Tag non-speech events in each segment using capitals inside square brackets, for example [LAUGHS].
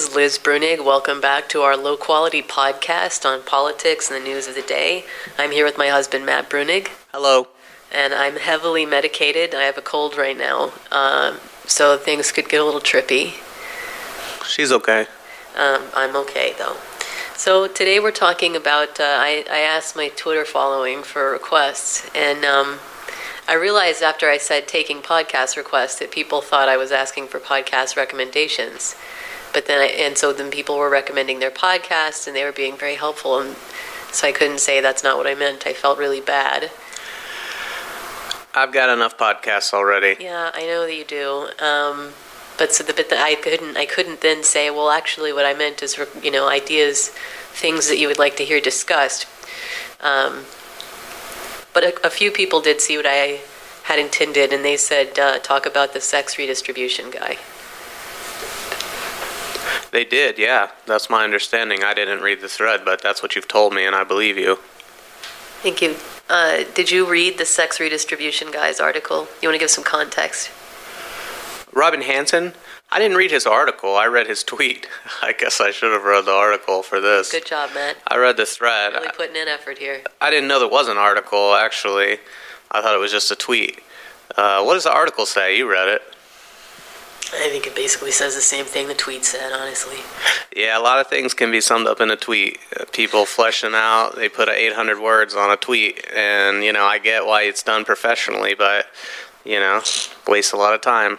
this is Liz Bruenig. Welcome back to our low quality podcast on politics and the news of the day. I'm here with my husband, Matt Bruenig. Hello. And I'm heavily medicated. I have a cold right now, um, so things could get a little trippy. She's okay. Um, I'm okay, though. So today we're talking about. Uh, I, I asked my Twitter following for requests, and um, I realized after I said taking podcast requests that people thought I was asking for podcast recommendations. But then, I, and so then people were recommending their podcasts and they were being very helpful. And so I couldn't say that's not what I meant. I felt really bad. I've got enough podcasts already. Yeah, I know that you do. Um, but so the bit that I couldn't, I couldn't then say, well, actually, what I meant is, you know, ideas, things that you would like to hear discussed. Um, but a, a, few people did see what I had intended, and they said, uh, talk about the sex redistribution guy. They did, yeah. That's my understanding. I didn't read the thread, but that's what you've told me, and I believe you. Thank you. Uh, did you read the sex redistribution guy's article? You want to give some context? Robin Hanson? I didn't read his article. I read his tweet. [LAUGHS] I guess I should have read the article for this. Good job, Matt. I read the thread. Really putting in effort here. I didn't know there was an article, actually. I thought it was just a tweet. Uh, what does the article say? You read it. I think it basically says the same thing the tweet said, honestly. Yeah, a lot of things can be summed up in a tweet. People fleshing out, they put 800 words on a tweet, and, you know, I get why it's done professionally, but, you know, waste a lot of time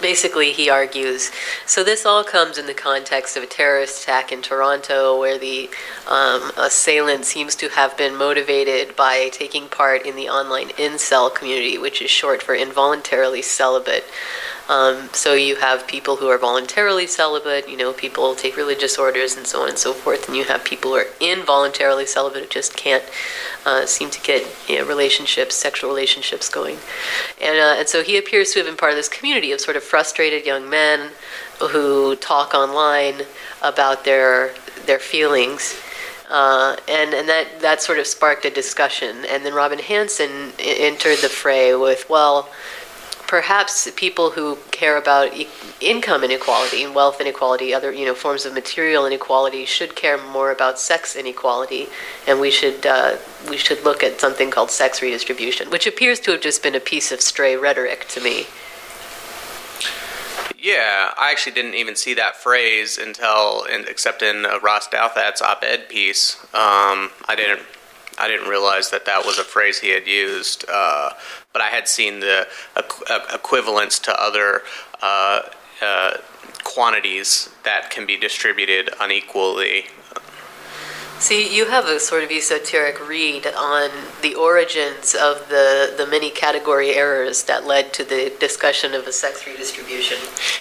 basically, he argues. So this all comes in the context of a terrorist attack in Toronto, where the um, assailant seems to have been motivated by taking part in the online incel community, which is short for involuntarily celibate. Um, so you have people who are voluntarily celibate, you know, people take religious orders and so on and so forth, and you have people who are involuntarily celibate who just can't uh, seem to get you know, relationships, sexual relationships going. And, uh, and so he appears to have been part of this community of sort of frustrated young men who talk online about their their feelings. Uh, and and that, that sort of sparked a discussion. And then Robin Hanson entered the fray with, well, perhaps people who care about e- income inequality and wealth inequality, other you know forms of material inequality, should care more about sex inequality, and we should uh, we should look at something called sex redistribution, which appears to have just been a piece of stray rhetoric to me. Yeah, I actually didn't even see that phrase until, in, except in uh, Ross Douthat's op-ed piece. Um, I didn't I didn't realize that that was a phrase he had used, uh, but I had seen the equ- equivalents to other uh, uh, quantities that can be distributed unequally See, you have a sort of esoteric read on the origins of the, the many category errors that led to the discussion of a sex redistribution.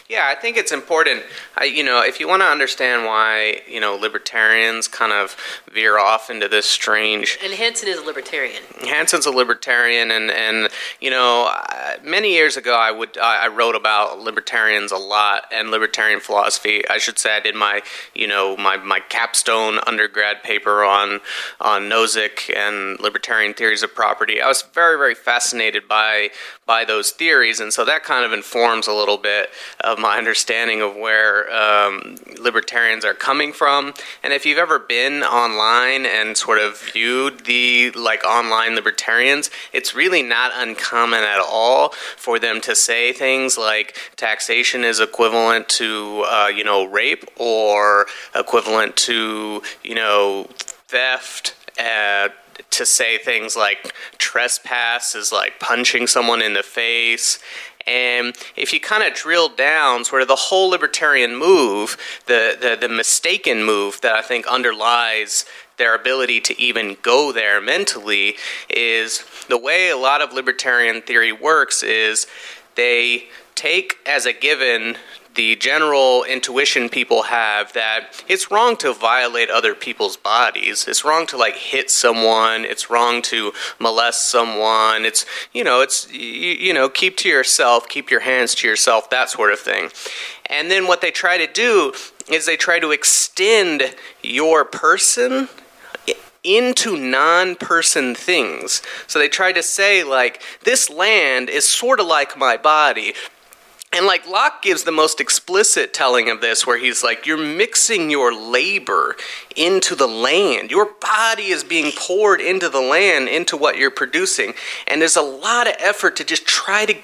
Yeah, I think it's important. I, you know, if you want to understand why you know libertarians kind of veer off into this strange. And Hanson is a libertarian. Hanson's a libertarian, and and you know, uh, many years ago, I would I wrote about libertarians a lot and libertarian philosophy. I should say I did my you know my my capstone undergrad paper on on Nozick and libertarian theories of property. I was very very fascinated by by those theories, and so that kind of informs a little bit of my understanding of where um, libertarians are coming from. And if you've ever been online and sort of viewed the like online libertarians, it's really not uncommon at all for them to say things like taxation is equivalent to uh, you know rape or equivalent to you know theft uh, to say things like trespass is like punching someone in the face. And if you kind of drill down sort of the whole libertarian move, the, the, the mistaken move that I think underlies their ability to even go there mentally is the way a lot of libertarian theory works is they take as a given the general intuition people have that it's wrong to violate other people's bodies. It's wrong to like hit someone. It's wrong to molest someone. It's you know it's you, you know keep to yourself, keep your hands to yourself, that sort of thing. And then what they try to do is they try to extend your person into non person things. So they try to say, like, this land is sort of like my body And like Locke gives the most explicit telling of this, where he's like, You're mixing your labor into the land. Your body is being poured into the land, into what you're producing. And there's a lot of effort to just try to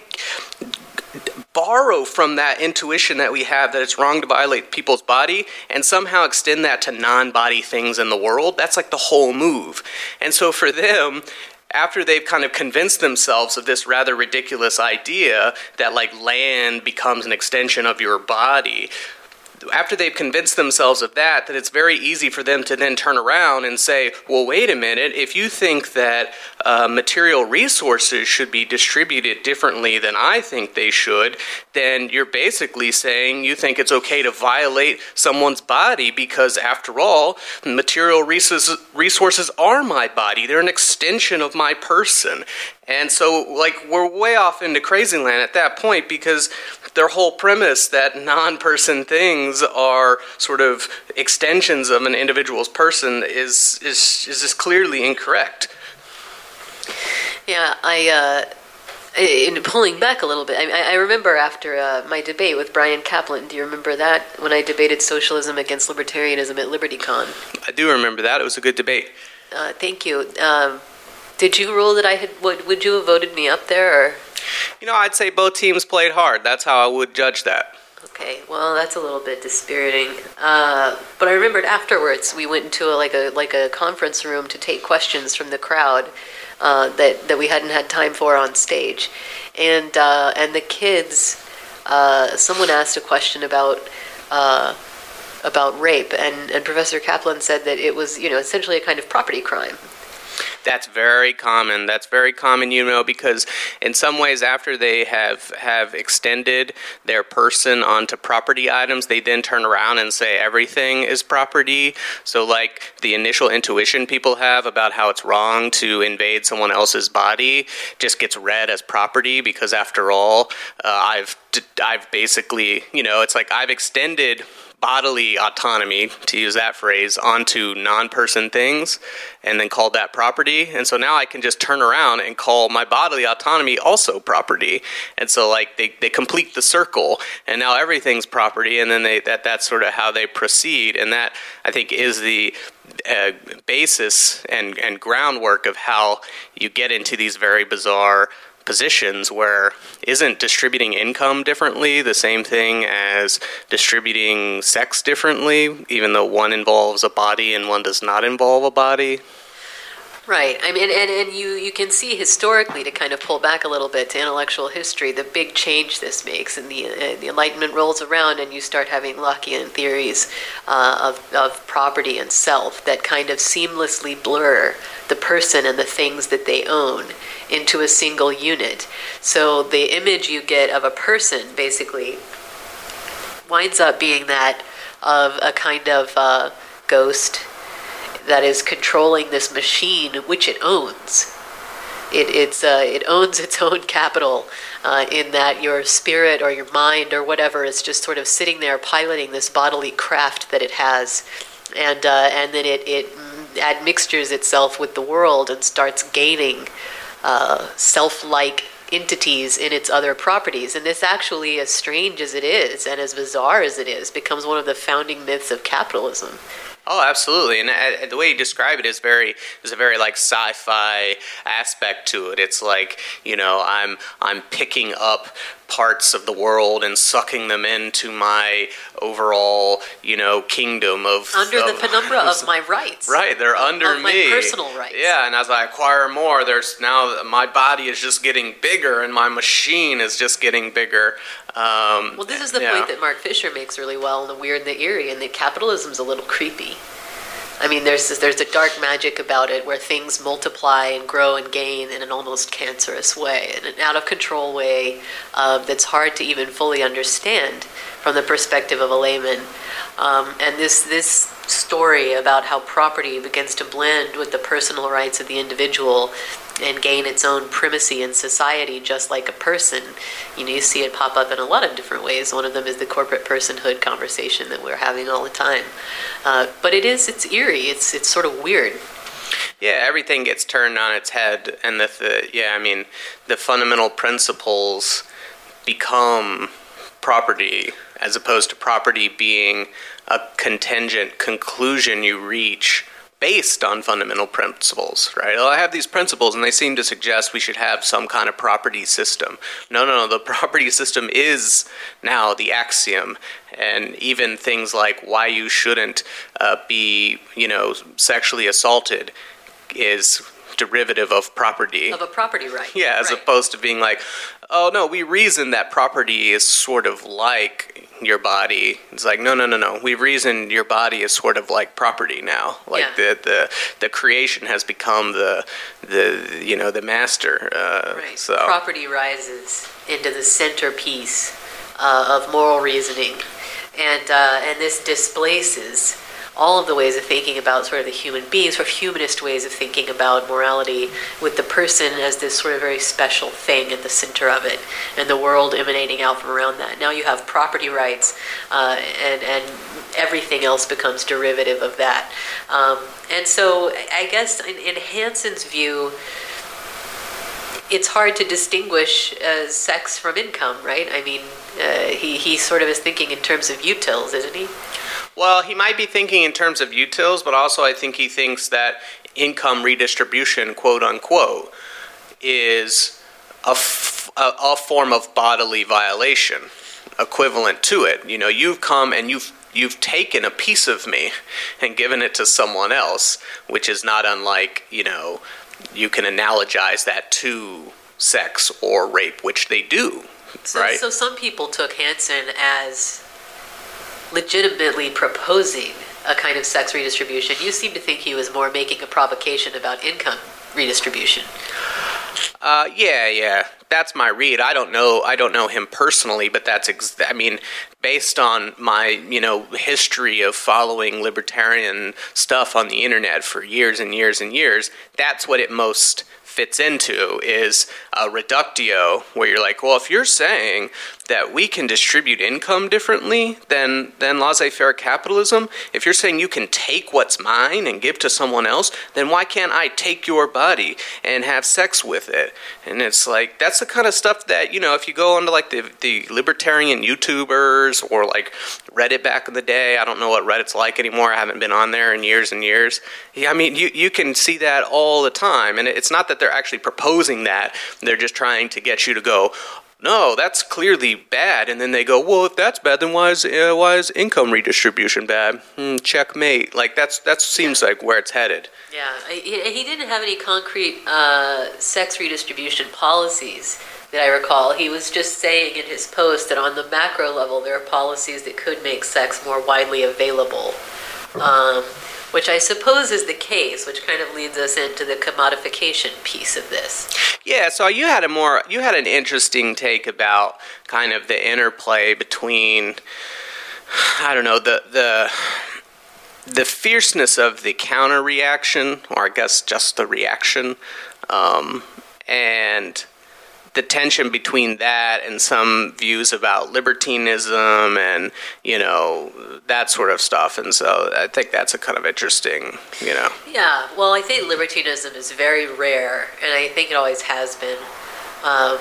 borrow from that intuition that we have that it's wrong to violate people's body and somehow extend that to non body things in the world. That's like the whole move. And so for them, after they've kind of convinced themselves of this rather ridiculous idea that like land becomes an extension of your body after they've convinced themselves of that, that it's very easy for them to then turn around and say, well, wait a minute, if you think that uh, material resources should be distributed differently than I think they should, then you're basically saying you think it's okay to violate someone's body because, after all, material resources, resources are my body. They're an extension of my person. And so, like, we're way off into crazy land at that point because their whole premise that non person things are sort of extensions of an individual's person is, is, is just clearly incorrect. Yeah, I. Uh in pulling back a little bit, I, I remember after uh, my debate with Bryan Caplan. Do you remember that when I debated socialism against libertarianism at LibertyCon? I do remember that. It was a good debate. Uh, thank you. Um, did you rule that I had? Would, would you have voted me up there? Or? You know, I'd say both teams played hard. That's how I would judge that. Okay, well, that's a little bit dispiriting. Uh, but I remembered afterwards we went into a, like a like a conference room to take questions from the crowd uh, that that we hadn't had time for on stage, and uh, and the kids. Uh, someone asked a question about uh, about rape, and, and Professor Caplan said that it was you know essentially a kind of property crime. That's very common. That's very common, you know, because in some ways, after they have have extended their person onto property items, they then turn around and say everything is property. So, like the initial intuition people have about how it's wrong to invade someone else's body just gets read as property because, after all, uh, I've I've basically, you know, it's like I've extended bodily autonomy, to use that phrase, onto non person things and then called that property. And so now I can just turn around and call my bodily autonomy also property. And so like they, they complete the circle and now everything's property and then they that that's sort of how they proceed. And that I think is the uh, basis and, and groundwork of how you get into these very bizarre positions where isn't distributing income differently the same thing as distributing sex differently, even though one involves a body and one does not involve a body? Right. I mean, and, and you, you can see historically, to kind of pull back a little bit to intellectual history, the big change this makes. And the, uh, the Enlightenment rolls around, and you start having Lockean theories uh, of, of property and self that kind of seamlessly blur the person and the things that they own into a single unit. So the image you get of a person basically winds up being that of a kind of uh, ghost that is controlling this machine which it owns. It, it's, uh, it owns its [LAUGHS] own capital uh, in that your spirit or your mind or whatever is just sort of sitting there piloting this bodily craft that it has. And, uh, and then it, it admixtures itself with the world and starts gaining uh, self like entities in its other properties. And this actually, as strange as it is and as bizarre as it is, becomes one of the founding myths of capitalism. Oh, absolutely, and uh, the way you describe it is very is a very like sci-fi aspect to it. It's like you know I'm I'm picking up parts of the world and sucking them into my overall, you know, kingdom of under of, the penumbra of [LAUGHS] my rights. Right, they're under me. My personal rights. Yeah, and as I acquire more, there's now my body is just getting bigger, and my machine is just getting bigger. Um, well, this is the yeah. point that Mark Fisher makes really well in the weird and the eerie, and that capitalism's a little creepy. I mean, there's this, there's a dark magic about it where things multiply and grow and gain in an almost cancerous way, in an out of control way uh, that's hard to even fully understand from the perspective of a layman. Um, and this this story about how property begins to blend with the personal rights of the individual and gain its own primacy in society just like a person. You know, you see it pop up in a lot of different ways. One of them is the corporate personhood conversation that we're having all the time. Uh, but it is, it's eerie. It's, it's sort of weird. Yeah, everything gets turned on its head, and the, the yeah, I mean, the fundamental principles become property as opposed to property being a contingent conclusion you reach based on fundamental principles, right? Well, I have these principles and they seem to suggest we should have some kind of property system. No, no, no, the [LAUGHS] property system is now the axiom. And even things like why you shouldn't uh, be, you know, sexually assaulted is derivative of property. Of a property right. Yeah, as right. opposed to being like, oh no, we reason that property is sort of like your body. It's like, no, no, no, no. We reason your body is sort of like property now. Like Yeah. the, the the creation has become the the you know the master. Uh, Right. So Property rises into the centerpiece uh, of moral reasoning, and uh, and this displaces all of the ways of thinking about sort of the human being, sort of humanist ways of thinking about morality, with the person as this sort of very special thing at the center of it, and the world emanating out from around that. Now you have property rights, uh, and and everything else becomes derivative of that. Um, and so I guess in, in Hanson's view, it's hard to distinguish uh, sex from income, right? I mean, uh, he, he sort of is thinking in terms of utils, isn't he? Well, he might be thinking in terms of utils, but also I think he thinks that income redistribution, quote unquote, is a, f- a, a form of bodily violation equivalent to it. You know, you've come and you've you've taken a piece of me and given it to someone else, which is not unlike, you know, you can analogize that to sex or rape, which they do, So, right? so some people took Hanson as legitimately proposing a kind of sex redistribution. You seem to think he was more making a provocation about income redistribution. Uh, yeah, yeah, that's my read. I don't know. I don't know him personally, but that's. Ex- I mean, based on my you know history of following libertarian stuff on the internet for years and years and years, that's what it most fits into is a reductio where you're like well if you're saying that we can distribute income differently than than laissez-faire capitalism if you're saying you can take what's mine and give to someone else then why can't i take your body and have sex with it? And it's like that's the kind of stuff that you know if you go onto like the, the libertarian youtubers or like reddit back in the day i don't know what reddit's like anymore i haven't been on there in years and years yeah, i mean you, you can see that all the time and it's not that they're actually proposing that they're just trying to get you to go no, that's clearly bad. And then they go, well, if that's bad, then why is uh, why is income redistribution bad? Hmm, checkmate. Like that's that seems like where it's headed. Yeah, he, he didn't have any concrete uh, sex redistribution policies that I recall. He was just saying in his post that on the macro level, there are policies that could make sex more widely available, um, which I suppose is the case, which kind of leads us into the commodification piece of this. Yeah, so you had a more you had an interesting take about kind of the interplay between I don't know the the the fierceness of the counter reaction, or I guess just the reaction, um, and the tension between that and some views about libertinism and you know that sort of stuff. And so I think that's a kind of interesting, you know. Yeah, well, I think libertinism is very rare, and I think it always has been. Um,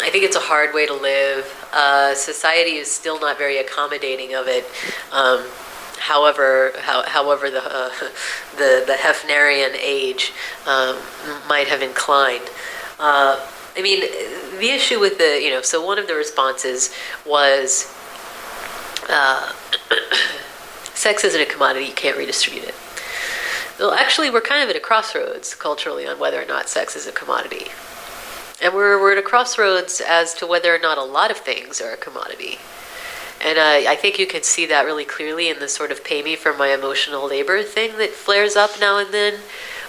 I think it's a hard way to live. Uh, society is still not very accommodating of it. Um, however, how, however the, uh, [LAUGHS] the the Hefnerian age um, might have inclined. Uh, I mean, the issue with the you know, so one of the responses was. Uh, [CLEARS THROAT] sex isn't a commodity, you can't redistribute it. Well, actually, we're kind of at a crossroads culturally on whether or not sex is a commodity. And we're, we're at a crossroads as to whether or not a lot of things are a commodity. And uh, I think you can see that really clearly in the sort of pay me for my emotional labor thing that flares up now and then,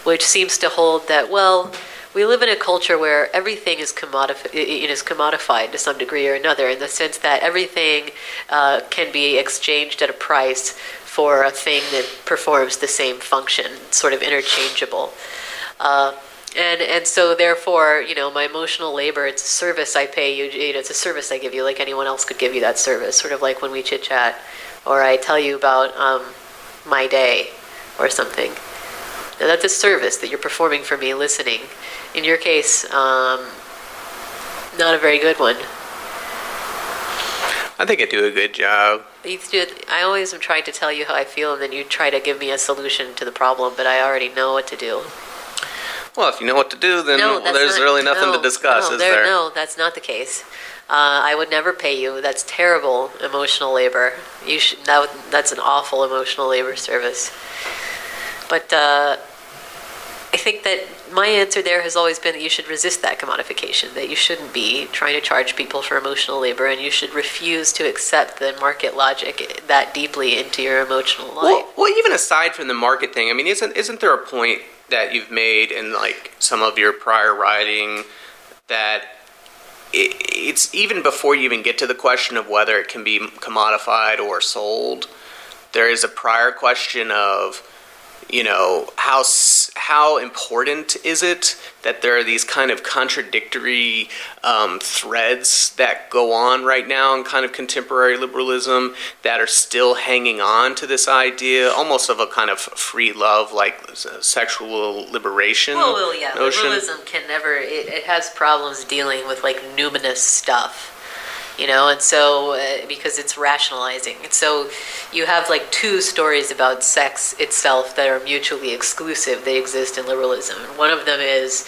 which seems to hold that, well, we live in a culture where everything is, commodif- it is commodified to some degree or another, in the sense that everything uh, can be exchanged at a price for a thing that performs the same function, sort of interchangeable. Uh, and and so therefore, you know, my emotional labor, it's a service I pay you. You know, it's a service I give you, like anyone else could give you that service. Sort of like when we chit chat, or I tell you about um, my day, or something. Now, that's a service that you're performing for me, listening. In your case, um, not a very good one. I think I do a good job. You do, I always am trying to tell you how I feel, and then you try to give me a solution to the problem, but I already know what to do. Well, if you know what to do, then No, there's not- really nothing no, to discuss, no, is there? No, that's not the case. Uh, I would never pay you. That's terrible emotional labor. You should. That would, that's an awful emotional labor service. But uh, I think that my answer there has always been that you should resist that commodification. That you shouldn't be trying to charge people for emotional labor, and you should refuse to accept the market logic that deeply into your emotional life. Well, well, even aside from the market thing, I mean, isn't isn't there a point that you've made in like some of your prior writing that it, it's even before you even get to the question of whether it can be commodified or sold, there is a prior question of you know how how important is it that there are these kind of contradictory um, threads that go on right now in kind of contemporary liberalism that are still hanging on to this idea almost of a kind of free love like sexual liberation Well, well, yeah. notion Liberalism can never. It, it has problems dealing with like numinous stuff, you know, and so uh, because it's rationalizing, and so you have like two stories about sex itself that are mutually exclusive. They exist in liberalism. And one of them is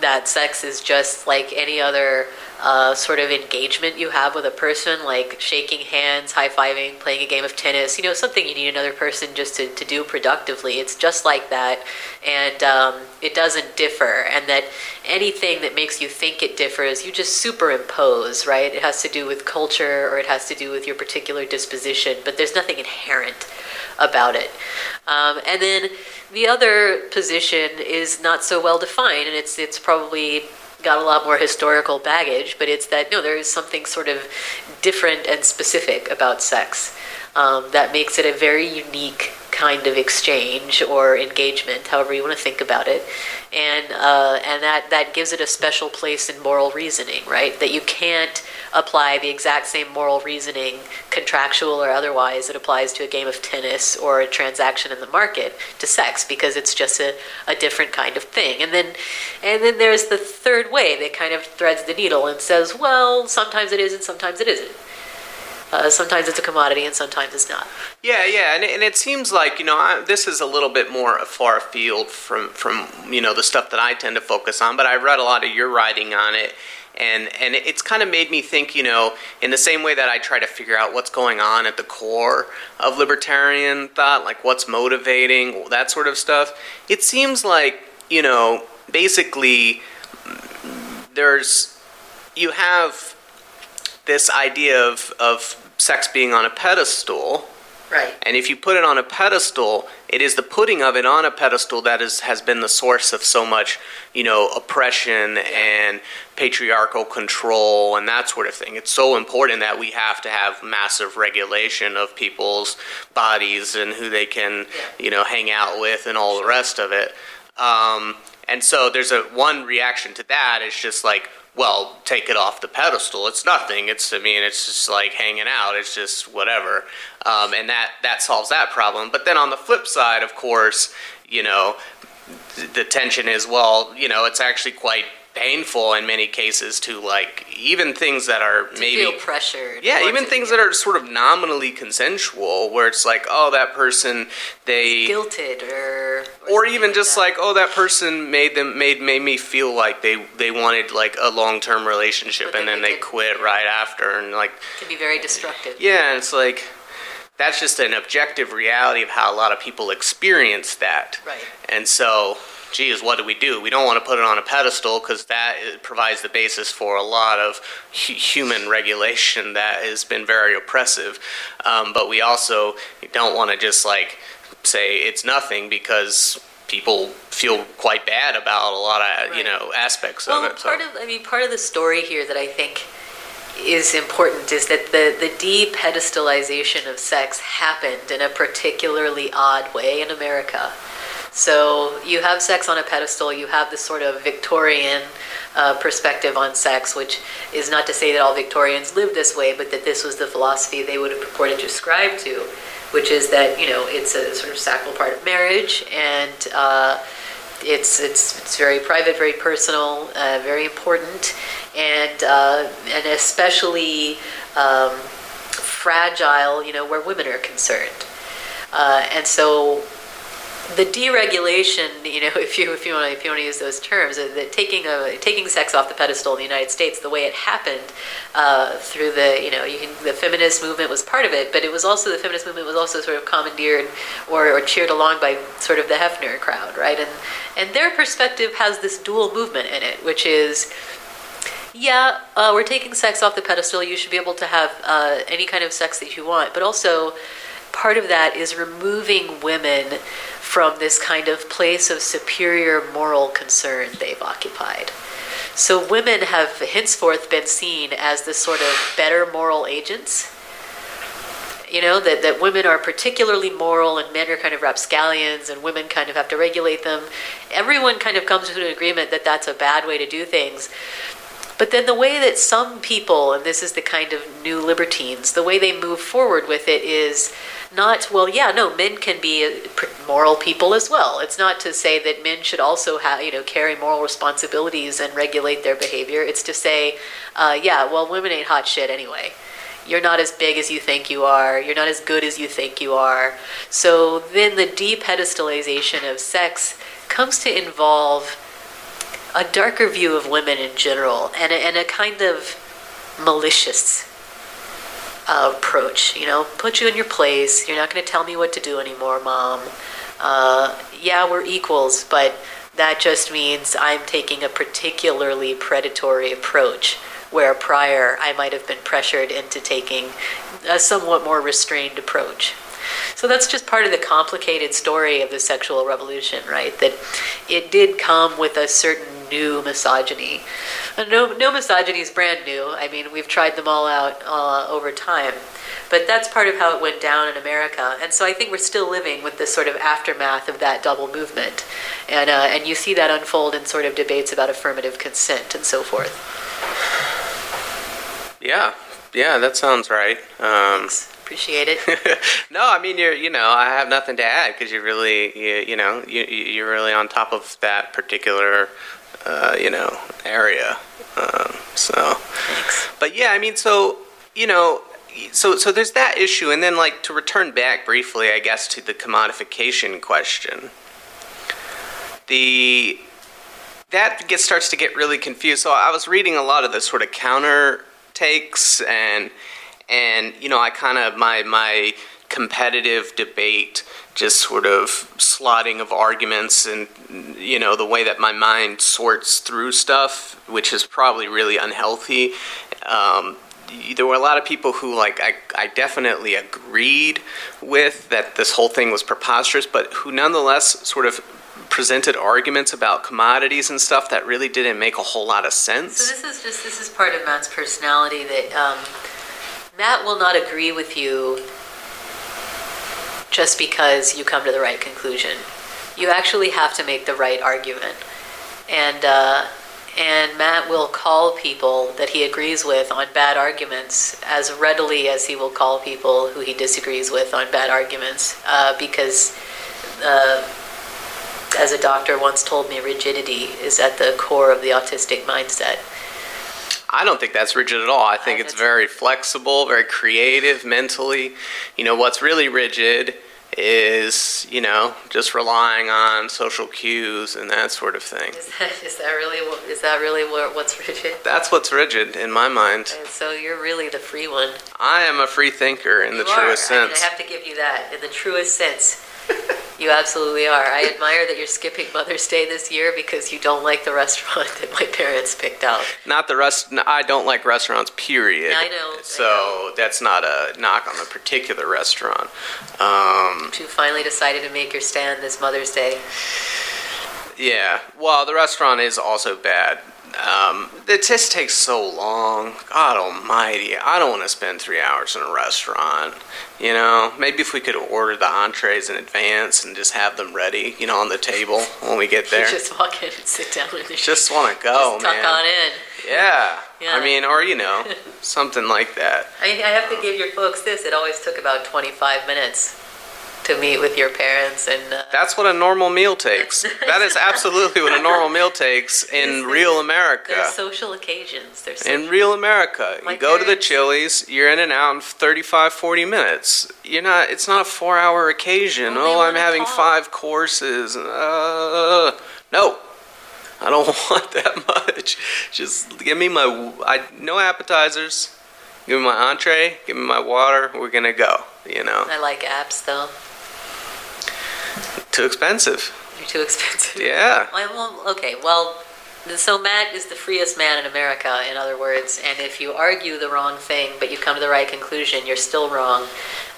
that sex is just like any other uh, sort of engagement you have with a person, like shaking hands, high fiving, playing a game of tennis, you know, something you need another person just to, to do productively. It's just like that, and um, it doesn't differ. And that anything that makes you think it differs, you just superimpose, right? It has to do with culture or it has to do with your particular disposition, but there's nothing inherent about it. Um, and then the other position is not so well defined, and it's it's probably got a lot more historical baggage, but it's that no, there is something sort of different and specific about sex um, that makes it a very unique kind of exchange or engagement, however you want to think about it, and uh, and that that gives it a special place in moral reasoning, right? That you can't apply the exact same moral reasoning, contractual or otherwise, that applies to a game of tennis or a transaction in the market to sex because it's just a, a different kind of thing. And then and then there's the third way that kind of threads the needle and says, well, sometimes it is and sometimes it isn't. Uh, sometimes it's a commodity and sometimes it's not. Yeah, yeah, and it, and it seems like you know I, this is a little bit more far afield from from you know the stuff that I tend to focus on, but I read a lot of your writing on it, and and it's kind of made me think you know in the same way that I try to figure out what's going on at the core of libertarian thought, like what's motivating that sort of stuff. It seems like you know basically there's you have this idea of of sex being on a pedestal Right. and if you put it on a pedestal, it is the putting of it on a pedestal that is, has been the source of so much, you know, oppression and patriarchal control and that sort of thing. It's so important that we have to have massive regulation of people's bodies and who they can, you know, hang out with and all the rest of it. Um, and so there's a one reaction to that is just like, well, take it off the pedestal. It's nothing. It's I mean, it's just like hanging out. It's just whatever, um, and that that solves that problem. But then on the flip side, of course, you know, th- the tension is well, you know, it's actually quite painful in many cases to like even things that are To maybe feel pressured. yeah, even things that are sort of nominally consensual, where it's like, oh, that person they guilted or or something even just that. like oh that person made them made made me feel like they they wanted like a long-term relationship But and then then they they quit right after and like can be very destructive. yeah and it's like that's just an objective reality of how a lot of people experience that Right. and so geez what do we do we don't want to put it on a pedestal because that provides the basis for a lot of hu- human regulation that has been very oppressive um, but we also don't want to just like say it's nothing because people feel quite bad about a lot of you know aspects Well, of it so. part of I mean part of the story here that I think is important is that the the de-pedestalization of sex happened in a particularly odd way in America. So you have sex on a pedestal. You have this sort of Victorian uh, perspective on sex, which is not to say that all Victorians lived this way, but that this was the philosophy they would have purported to ascribe to, which is that you know it's a sort of sacral part of marriage and. Uh, it's it's it's very private, very personal, uh, very important, and uh, and especially um, fragile, you know, where women are concerned. Uh, and so the deregulation, you know, [LAUGHS] if you if you want to if you want to use those terms, that taking a taking sex off the pedestal in the United States, the way it happened uh, through the you know you can, the feminist movement was part of it, but it was also the feminist movement was also sort of commandeered or, or cheered along by sort of the Hefner crowd, right? And and their perspective has this dual movement in it, which is yeah, uh, we're taking sex off the pedestal. You should be able to have uh, any kind of sex that you want, but also part of that is removing women from this kind of place of superior moral concern they've occupied. So women have henceforth been seen as this sort of better moral agents. You know, that, that women are particularly moral and men are kind of rapscallions and women kind of have to regulate them. Everyone kind of comes to an agreement that that's a bad way to do things. But then the way that some people, and this is the kind of new libertines, the way they move forward with it is not, well, yeah, no, men can be uh, moral people as well. It's not to say that men should also have, you know, carry moral responsibilities and regulate their behavior. It's to say, uh, yeah, well, women ain't hot shit anyway. You're not as big as you think you are. You're not as good as you think you are. So then the depedestalization of sex comes to involve a darker view of women in general and a, and a kind of malicious uh, approach. You know, put you in your place. You're not going to tell me what to do anymore, mom. Uh, yeah, we're equals, but that just means I'm taking a particularly predatory approach where prior I might have been pressured into taking a somewhat more restrained approach. So that's just part of the complicated story of the sexual revolution, right? That it did come with a certain new misogyny. And no, no misogyny is brand new. I mean, we've tried them all out uh, over time. But that's part of how it went down in America. And so I think we're still living with this sort of aftermath of that double movement. And, uh, and you see that unfold in sort of debates about affirmative consent and so forth. Yeah, yeah, that sounds right. Um, Appreciate it. [LAUGHS] no, I mean you're you know I have nothing to add because you're really you, you know you you're really on top of that particular uh, you know, area. Um, so, Thanks. but yeah, I mean, so you know, so so there's that issue, and then like to return back briefly, I guess, to the commodification question. The that gets starts to get really confused. So I was reading a lot of the sort of counter takes and and you know I kind of my my competitive debate just sort of slotting of arguments and you know the way that my mind sorts through stuff which is probably really unhealthy um, there were a lot of people who like I, I definitely agreed with that this whole thing was preposterous but who nonetheless sort of presented arguments about commodities and stuff that really didn't make a whole lot of sense. So this is just this is part of matt's personality that um, matt will not agree with you just because you come to the right conclusion. You actually have to make the right argument. And, uh, and Matt will call people that he agrees with on bad arguments as readily as he will call people who he disagrees with on bad arguments uh, because, uh, as a doctor once told me, rigidity is at the core of the autistic mindset. I don't think that's rigid at all. I think it's very flexible, very creative mentally. You know, what's really rigid is, you know, just relying on social cues and that sort of thing. Is that, is that really is that really what's rigid? That's what's rigid in my mind. And so you're really the free one. I am a free thinker in you the are. truest I mean, sense. I have to give you that in the truest sense. [LAUGHS] You absolutely are. I admire that you're skipping Mother's Day this year because you don't like the restaurant [LAUGHS] that my parents picked out. Not the rest. I don't like restaurants. Period. I know. So I know. that's not a knock on the particular restaurant. Um, you finally decided to make your stand this Mother's Day. Yeah. Well, the restaurant is also bad. Um, it just takes so long. God Almighty! I don't want to spend three hours in a restaurant. You know, maybe if we could order the entrees in advance and just have them ready, you know, on the table when we get [LAUGHS] there. Just walk in and sit down with your Just want to go, just tuck on in. Yeah. Yeah. I mean, or you know, [LAUGHS] something like that. I, I have to give your folks this. It always took about 25 minutes to meet with your parents and. Uh, That's what a normal meal takes. that is absolutely what a normal meal takes [LAUGHS] in real America. There's social occasions. There's social in real America, My you go to the Chili's, you're in and out in 35, 40 minutes. You're not. It's not a four-hour occasion. Well, oh, I'm having five courses. Uh, no, I don't [LAUGHS] want that much. Just give me my. I no appetizers. Give me my entree. Give me my water. We're gonna go. You know, I like apps though. Too expensive. They're too expensive. Yeah. Well, well, okay, well, so Matt is the freest man in America, in other words, and if you argue the wrong thing but you come to the right conclusion, you're still wrong.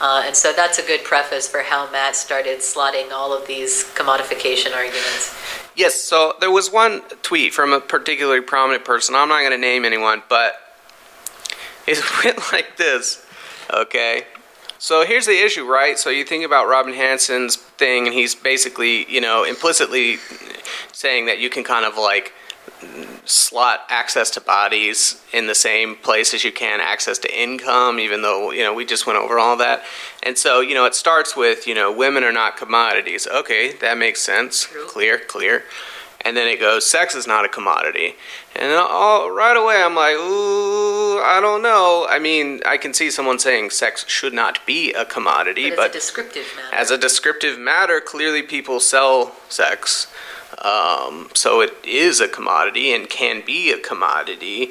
Uh, and so that's a good preface for how Matt started slotting all of these commodification arguments. Yes, so there was one tweet from a particularly prominent person. I'm not going to name anyone, but it [LAUGHS] went like this. Okay. So here's the issue, right? So you think about Robin Hanson's thing, and he's basically, you know, implicitly saying that you can kind of like slot access to bodies in the same place as you can access to income, even though, you know, we just went over all that. And so, you know, it starts with, you know, women are not commodities. Okay, that makes sense. Clear, clear. And then it goes, sex is not a commodity. And all, right away, I'm like, ooh, I don't know. I mean, I can see someone saying sex should not be a commodity, But, but it's a descriptive matter. as a descriptive matter, clearly people sell sex. Um, so it is a commodity and can be a commodity,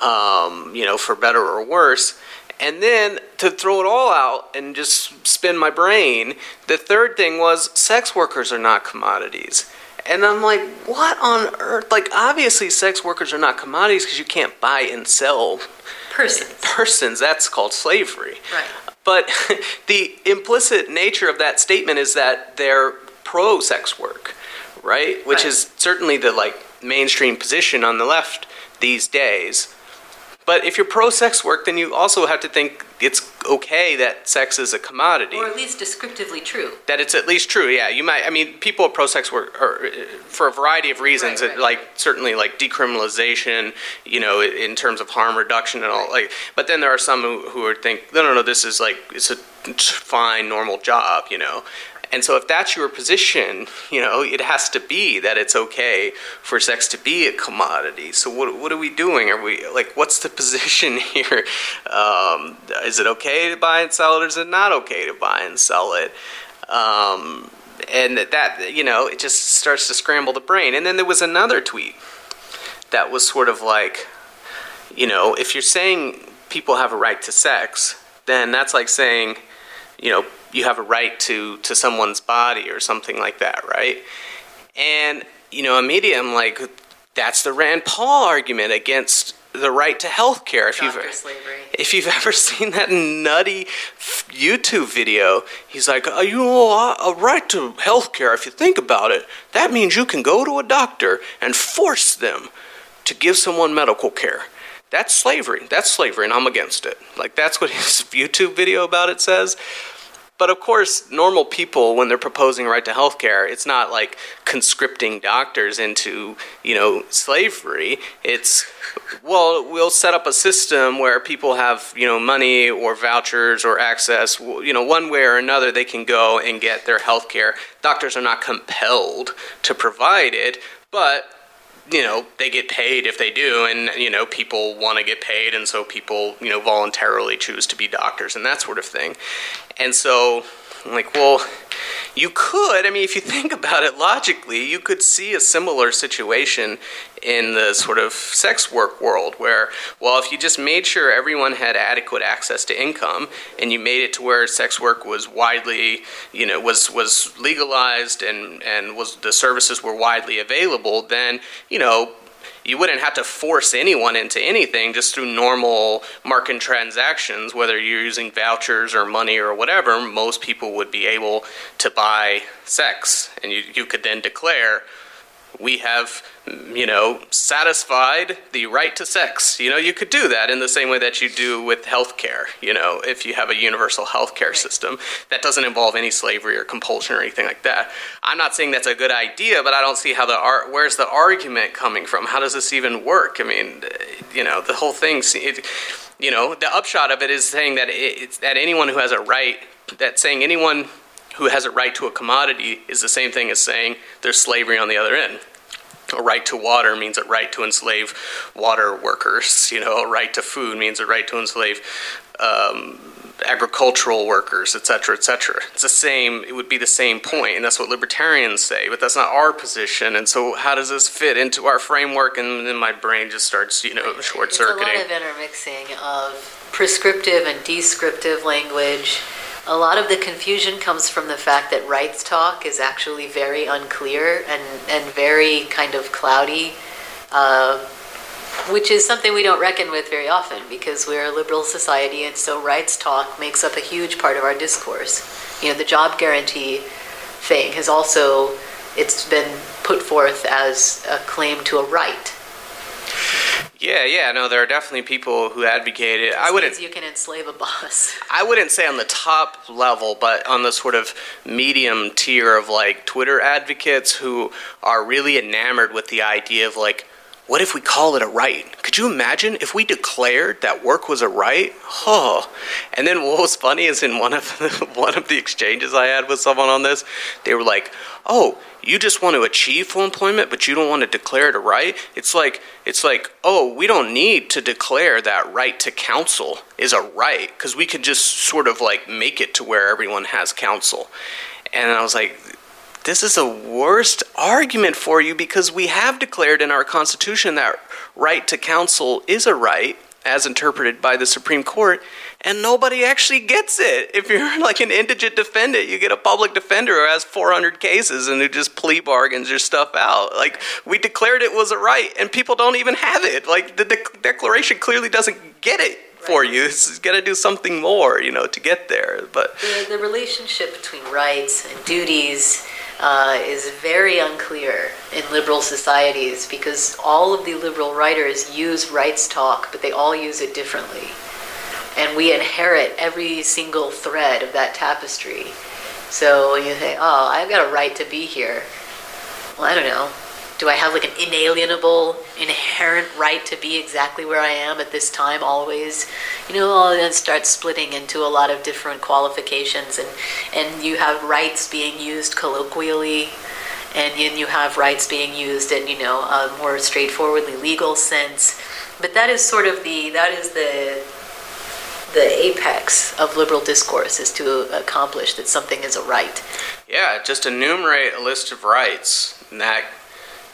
um, you know, for better or worse. And then to throw it all out and just spin my brain, the third thing was sex workers are not commodities. And I'm like, what on earth? Like, obviously, sex workers are not commodities because you can't buy and sell Persons. persons. That's called slavery. Right. But [LAUGHS] the implicit nature of that statement is that they're pro sex work, right? Which Right. is certainly the like mainstream position on the left these days. But if you're pro sex work, then you also have to think it's okay that sex is a commodity. Or at least descriptively true. that it's at least true, yeah. You might, I mean, people pro sex work are, uh, for a variety of reasons, Right, right. like certainly like decriminalization, you know, in terms of harm reduction and all. Like, but then there are some who, who would think, no, no, no, this is like it's a fine, normal job, you know. And so, if that's your position, you know, it has to be that it's okay for sex to be a commodity. So, what, what are we doing? Are we like, what's the [LAUGHS] position here? Um, is it okay to buy and sell it, or is it not okay to buy and sell it? Um, and that, you know, it just starts to scramble the brain. And then there was another tweet that was sort of like, you know, if you're saying people have a right to sex, then that's like saying, you know, you have a right to to someone's body or something like that, right? And you know, immediately I'm like, that's the Rand Paul argument against the right to health care. If Doctor you've slavery. if you've [LAUGHS] ever seen that nutty YouTube video, he's like, uh, you know, a right to health care, if you think about it, that means you can go to a doctor and force them to give someone medical care. That's slavery. That's slavery, and I'm against it. Like, that's what [LAUGHS] his YouTube video about it says. But of course, normal people, when they're proposing a right to health care, it's not like conscripting doctors into, you know, slavery. It's, well, we'll set up a system where people have, you know, money or vouchers or access, you know, one way or another, they can go and get their health care. Doctors are not compelled to provide it, but you know they get paid if they do and you know people want to get paid and so people you know voluntarily choose to be doctors and that sort of thing. And so I'm like well you could i mean if you think about it logically you could see a similar situation in the sort of sex work world where well if you just made sure everyone had adequate access to income and you made it to where sex work was widely you know was was legalized and and was the services were widely available then you know you wouldn't have to force anyone into anything just through normal market transactions, whether you're using vouchers or money or whatever. Most people would be able to buy sex, and you, you could then declare, we have, you know, satisfied the right to sex. You know, you could do that in the same way that you do with health care, you know, if you have a universal health care system. That doesn't involve any slavery or compulsion or anything like that. I'm not saying that's a good idea, but I don't see how the ar- where's the argument coming from? How does this even work? I mean, you know, the whole thing, it, you know, the upshot of it is saying that it, it's that anyone who has a right, that saying anyone who has a right to a commodity is the same thing as saying there's slavery on the other end. A right to water means a right to enslave water workers. You know, a right to food means a right to enslave um, agricultural workers, et cetera, et cetera. It's the same, it would be the same point, and that's what libertarians say, but that's not our position. And so, how does this fit into our framework? And then my brain just starts, you know, short circuiting. It's a lot of intermixing of prescriptive and descriptive language. A lot of the confusion comes from the fact that rights talk is actually very unclear and, and very kind of cloudy. Uh, which is something we don't reckon with very often because we're a liberal society and so rights talk makes up a huge part of our discourse. You know, the job guarantee thing has also it's been put forth as a claim to a right. Yeah, yeah, no, there are definitely people who advocate it. I wouldn't. You can enslave a boss. [LAUGHS] I wouldn't say on the top level, but on the sort of medium tier of like Twitter advocates who are really enamored with the idea of like what if we call it a right? Could you imagine if we declared that work was a right? Oh. And then what was funny is in one of the, [LAUGHS] one of the exchanges I had with someone on this, they were like, "Oh, you just want to achieve full employment, but you don't want to declare it a right?" It's like it's like, "Oh, we don't need to declare that right to counsel is a right because we could just sort of like make it to where everyone has counsel." And I was like, this is a worst argument for you because we have declared in our Constitution that right to counsel is a right as interpreted by the Supreme Court, and nobody actually gets it. If you're [LAUGHS] like an indigent defendant, you get a public defender who has 400 cases and who just plea bargains your stuff out. Like, we declared it was a right, and people don't even have it. Like, the de- Declaration clearly doesn't get it for you. It's got to do something more, you know, to get there. But the, the relationship between rights and duties uh, is very unclear in liberal societies because all of the liberal writers use rights talk, but they all use it differently. And we inherit every single thread of that tapestry. So you say, oh, I've got a right to be here. Well, I don't know do I have like an inalienable, inherent right to be exactly where I am at this time always? You know, all then start splitting into a lot of different qualifications, and and you have rights being used colloquially, and then you have rights being used in you know a more straightforwardly legal sense. But that is sort of the that is the the apex of liberal discourse is to accomplish that something is a right. Yeah, just enumerate a list of rights, and that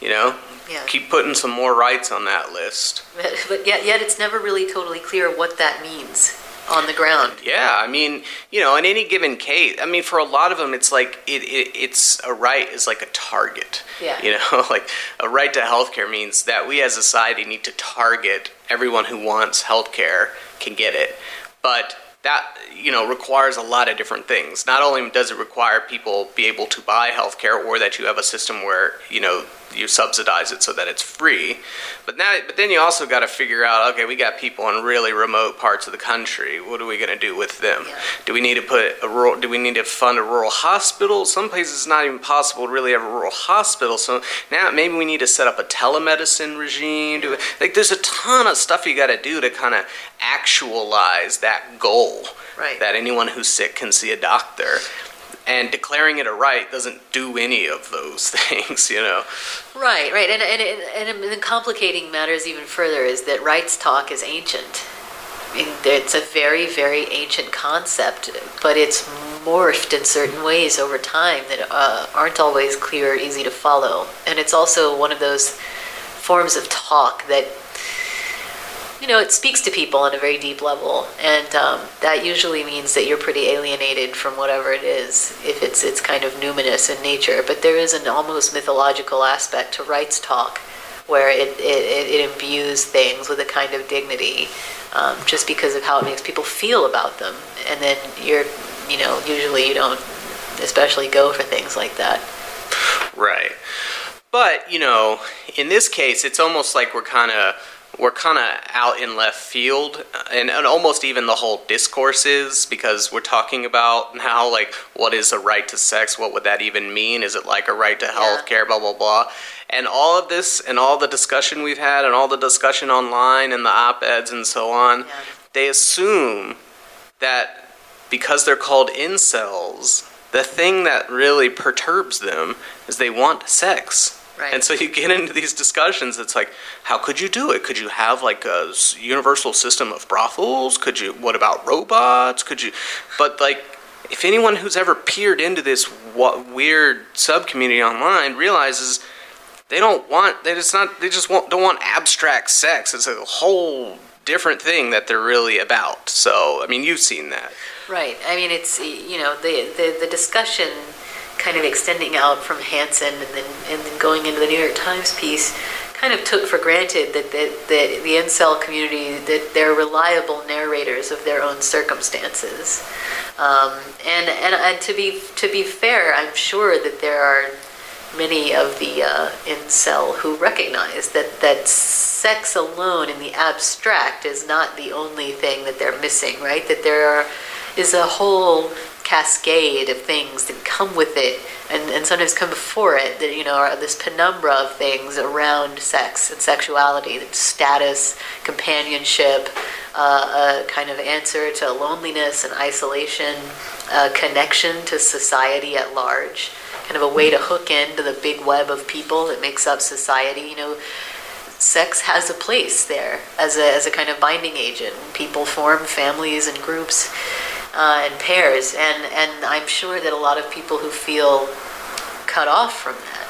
you know, yeah. keep putting some more rights on that list. But yet, yet it's never really totally clear what that means on the ground. Yeah, I mean, you know, in any given case, I mean, for a lot of them, it's like it, it it's a right is like a target. Yeah. You know, [LAUGHS] like a right to health care means that we as a society need to target everyone who wants health care can get it, but that you know requires a lot of different things. Not only does it require people be able to buy healthcare, or that you have a system where you know you subsidize it so that it's free. But now, but then you also got to figure out, okay, we got people in really remote parts of the country. What are we going to do with them? Yeah. Do we need to put a rural? Do we need to fund a rural hospital? Some places it's not even possible to really have a rural hospital. So now maybe we need to set up a telemedicine regime. Do like there's a ton of stuff you got to do to kind of actualize that goal. Right. That anyone who's sick can see a doctor and declaring it a right doesn't do any of those [LAUGHS] things, you know. Right, right, and and and, and complicating matters even further is that rights talk is ancient. It's a very, very ancient concept, but it's morphed in certain ways over time that uh, aren't always clear or easy to follow. And it's also one of those forms of talk that you know, it speaks to people on a very deep level, and um, that usually means that you're pretty alienated from whatever it is, if it's it's kind of numinous in nature. But there is an almost mythological aspect to rights talk, where it it, it imbues things with a kind of dignity, um, just because of how it makes people feel about them, and then you're, you know, usually you don't, especially go for things like that. Right, but you know, in this case, it's almost like we're kind of we're kind of out in left field and, and, almost even the whole discourse is because we're talking about now like what is a right to sex what would that even mean is it like a right to health care yeah. blah blah blah and all of this and all the discussion we've had and all the discussion online and the op-eds and so on yeah. they assume that because they're called incels the thing that really perturbs them is they want sex. Right. And so you get into these discussions. It's like, how could you do it? Could you have like a universal system of brothels? Could you? What about robots? Could you? But like, if anyone who's ever peered into this weird subcommunity online realizes they don't want. They just not. They just want, don't want abstract sex. It's a whole different thing that they're really about. So I mean, you've seen that. Right. I mean, it's you know the the, the discussion kind of extending out from Hanson and then and then going into the New York Times piece kind of took for granted that that, that the incel community that they're reliable narrators of their own circumstances. Um, and, and and to be to be fair, I'm sure that there are many of the uh, incel who recognize that that sex alone in the abstract is not the only thing that they're missing, right? That there are, is a whole cascade of things that come with it and, and sometimes come before it that you know are this penumbra of things around sex and sexuality status companionship uh, a kind of answer to loneliness and isolation a connection to society at large kind of a way to hook into the big web of people that makes up society you know. Sex has a place there as a, as a kind of binding agent. People form families and groups uh, and pairs, and and I'm sure that a lot of people who feel cut off from that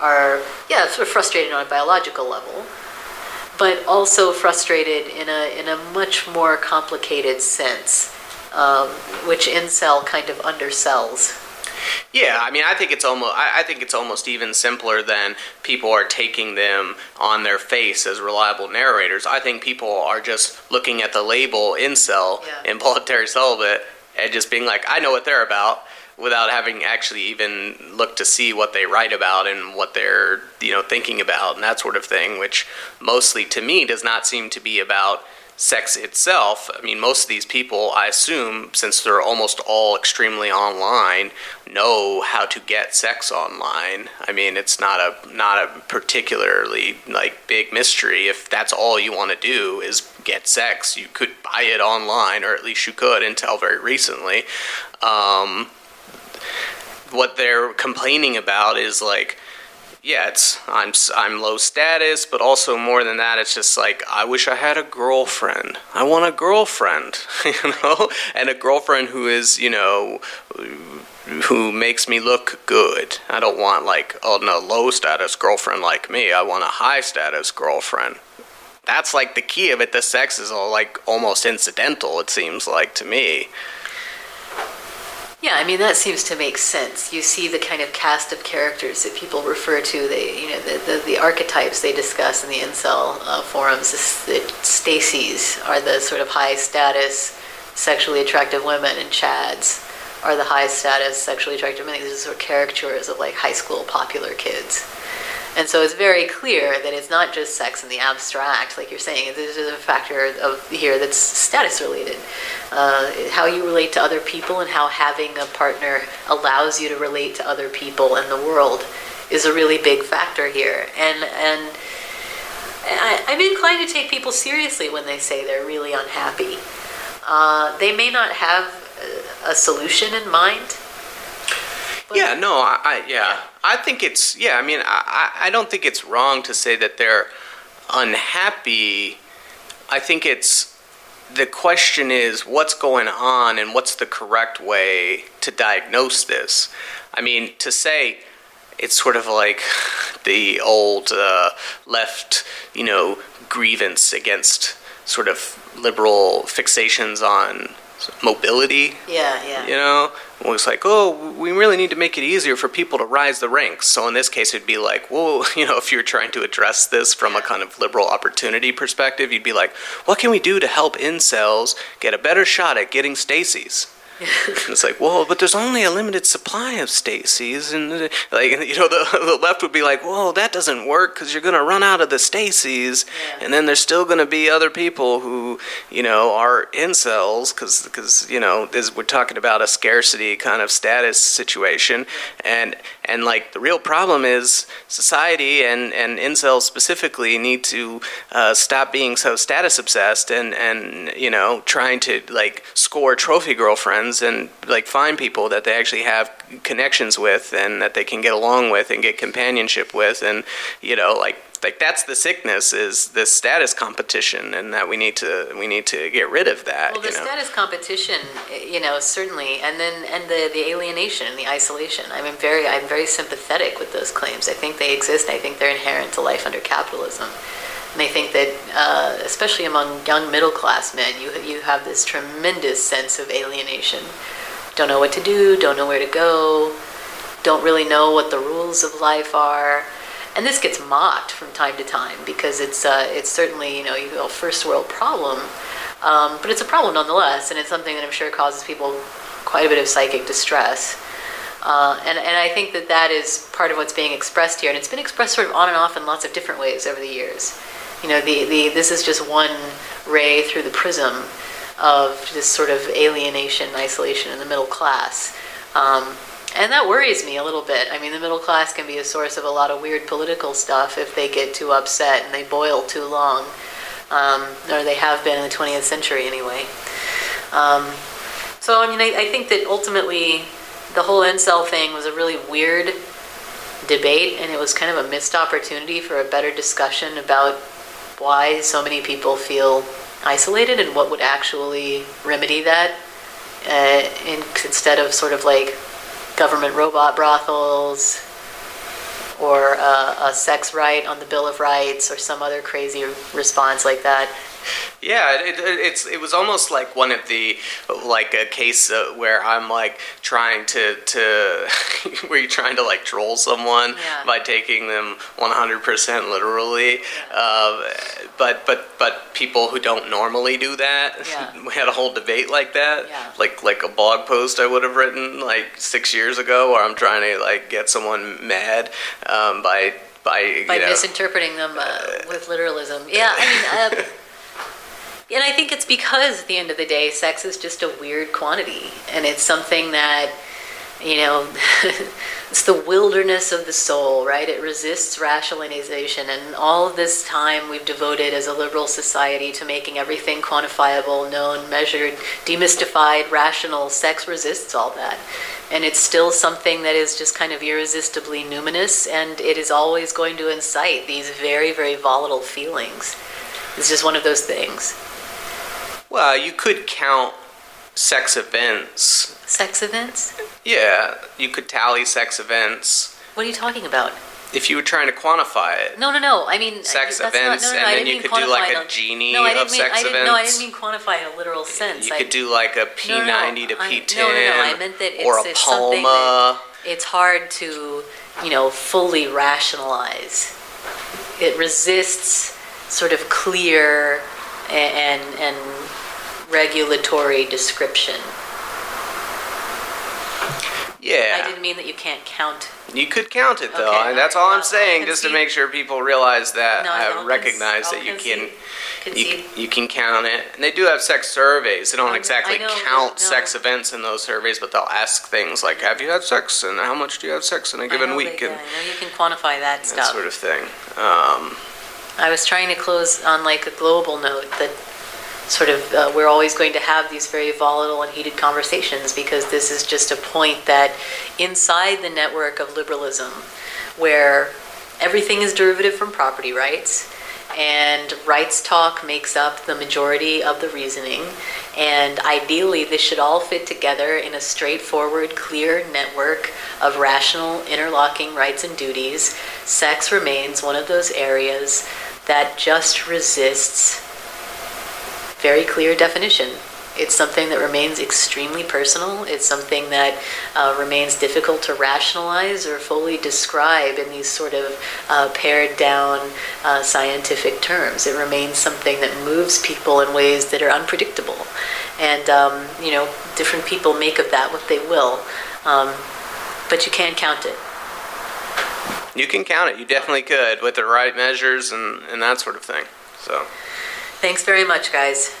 are yeah sort of frustrated on a biological level, but also frustrated in a in a much more complicated sense, um, which incel kind of undersells. Yeah, I mean, I think it's almost. I, I think it's almost even simpler than people are taking them on their face as reliable narrators. I think people are just looking at the label incel, Yeah. involuntary celibate, and just being like, I know what they're about, without having actually even looked to see what they write about and what they're you know thinking about and that sort of thing. Which mostly, to me, does not seem to be about sex itself. I mean, most of these people, I assume, since they're almost all extremely online, know how to get sex online. I mean, it's not a not a particularly like big mystery. If that's all you want to do is get sex, you could buy it online, or at least you could until very recently. Um, what they're complaining about is like yeah, it's I'm I'm low status, but also more than that, it's just like I wish I had a girlfriend. I want a girlfriend, [LAUGHS] you know, and a girlfriend who is you know who makes me look good. I don't want like oh no low status girlfriend like me. I want a high status girlfriend. That's like the key of it. The sex is all like almost incidental. It seems like to me. Yeah, I mean that seems to make sense. You see the kind of cast of characters that people refer to. They, you know, the the, the archetypes they discuss in the incel uh, forums. That Stacy's are the sort of high status, sexually attractive women, and Chads are the high status, sexually attractive men. These are sort of caricatures of like high school popular kids. And so it's very clear that it's not just sex in the abstract, like you're saying. There's a factor of here that's status related. Uh, how you relate to other people and how having a partner allows you to relate to other people and the world is a really big factor here. And and I, I'm inclined to take people seriously when they say they're really unhappy. Uh, they may not have a solution in mind. But- Yeah, no, I, I yeah, I think it's yeah. I mean, I, I don't think it's wrong to say that they're unhappy. I think it's the question is what's going on and what's the correct way to diagnose this. I mean, to say it's sort of like [LAUGHS] the old uh, left, you know, grievance against sort of liberal fixations on mobility Yeah, yeah. you know was like oh we really need to make it easier for people to rise the ranks. So in this case it'd be like well [LAUGHS] you know if you're trying to address this from a kind of liberal opportunity perspective you'd be like what can we do to help incels get a better shot at getting stacy's [LAUGHS] it's like, whoa, but there's only a limited supply of Stacy's, and uh, like, you know, the, [LAUGHS] the left would be like, whoa, that doesn't work because you're gonna run out of the Stacy's, Yeah. and then there's still gonna be other people who, you know, are incels because because you know, this, we're talking about a scarcity kind of status situation, and and like the real problem is society and and incels specifically need to uh, stop being so status obsessed and and you know trying to like score trophy girlfriends and like find people that they actually have connections with and that they can get along with and get companionship with and you know like like that's the sickness is the status competition and that we need to we need to get rid of that Well, the you know? status competition, you know, certainly, and then and the the alienation and the isolation. I'm very I'm very sympathetic with those claims. I think they exist. I think they're inherent to life under capitalism. And I think that, uh, especially among young middle class men, you you have this tremendous sense of alienation. Don't know what to do. Don't know where to go. Don't really know what the rules of life are. And this gets mocked from time to time because it's uh, it's certainly you know you first world problem, um, but it's a problem nonetheless, and it's something that I'm sure causes people quite a bit of psychic distress. Uh, and, and I think that that is part of what's being expressed here, and it's been expressed sort of on and off in lots of different ways over the years. You know, the, the this is just one ray through the prism of this sort of alienation, isolation in the middle class. Um, and that worries me a little bit. I mean, the middle class can be a source of a lot of weird political stuff if they get too upset and they boil too long, um, or they have been in the 20th century anyway. Um, so, I mean, I, I think that ultimately the whole incel thing was a really weird debate, and it was kind of a missed opportunity for a better discussion about why so many people feel isolated and what would actually remedy that uh, in, instead of sort of like government robot brothels or uh, a sex right on the Bill of Rights or some other crazy response like that. Yeah, it, it, it's it was almost like one of the like a case uh, where I'm like trying to to [LAUGHS] where you're trying to like troll someone Yeah. by taking them 100% literally, uh, but but but people who don't normally do that. Yeah. [LAUGHS] We had a whole debate like that, Yeah. like like a blog post I would have written like six years ago, where I'm trying to like get someone mad um, by by by you know, misinterpreting them uh, with literalism. Yeah, I mean, [LAUGHS] uh, and I think it's because at the end of the day, sex is just a weird quantity, and it's something that you know, [LAUGHS] it's the wilderness of the soul, right? It resists rationalization, and all this time we've devoted as a liberal society to making everything quantifiable, known, measured, demystified, rational. Sex resists all that. And it's still something that is just kind of irresistibly numinous, and it is always going to incite these very, very volatile feelings. It's just one of those things. Well, you could count sex events. Sex events? Yeah, you could tally sex events What are you talking about? if you were trying to quantify it. No, no, no. I mean, Sex that's events, not, no, no, and no, then you could do like a Gini no, I of didn't mean, sex I didn't, No, I didn't mean quantify in a literal sense. You I, could do like a No, no, no, P90 to P10. no, no, no, I meant that or a it's something Palma. it's hard to, you know, fully rationalize. It resists sort of clear a- and and regulatory description. Yeah, I didn't mean that you can't count. you could count it though, Okay, and that's all I'm saying, just to make sure people realize that No, I con- recognize I'll that you can. concede. You, you can count it, and they do have sex surveys. They don't exactly know, count no. sex events in those surveys, but they'll ask things like, "Have you had sex?" and "How much do you have sex in a given week?" that- and I know you can quantify that that stuff. sort of thing. Um, I was trying to close on like a global note that sort of uh, we're always going to have these very volatile and heated conversations because this is just a point that inside the network of liberalism, where everything is derivative from property rights. And rights talk makes up the majority of the reasoning. And ideally, this should all fit together in a straightforward, clear network of rational, interlocking rights and duties. Sex remains one of those areas that just resists very clear definition. It's something that remains extremely personal. It's something that uh, remains difficult to rationalize or fully describe in these sort of uh, pared down uh, scientific terms. It remains something that moves people in ways that are unpredictable. And, um, you know, different people make of that what they will. Um, but you can't count it. you can count it. You definitely could with the right measures and, and that sort of thing. So. Thanks very much, guys.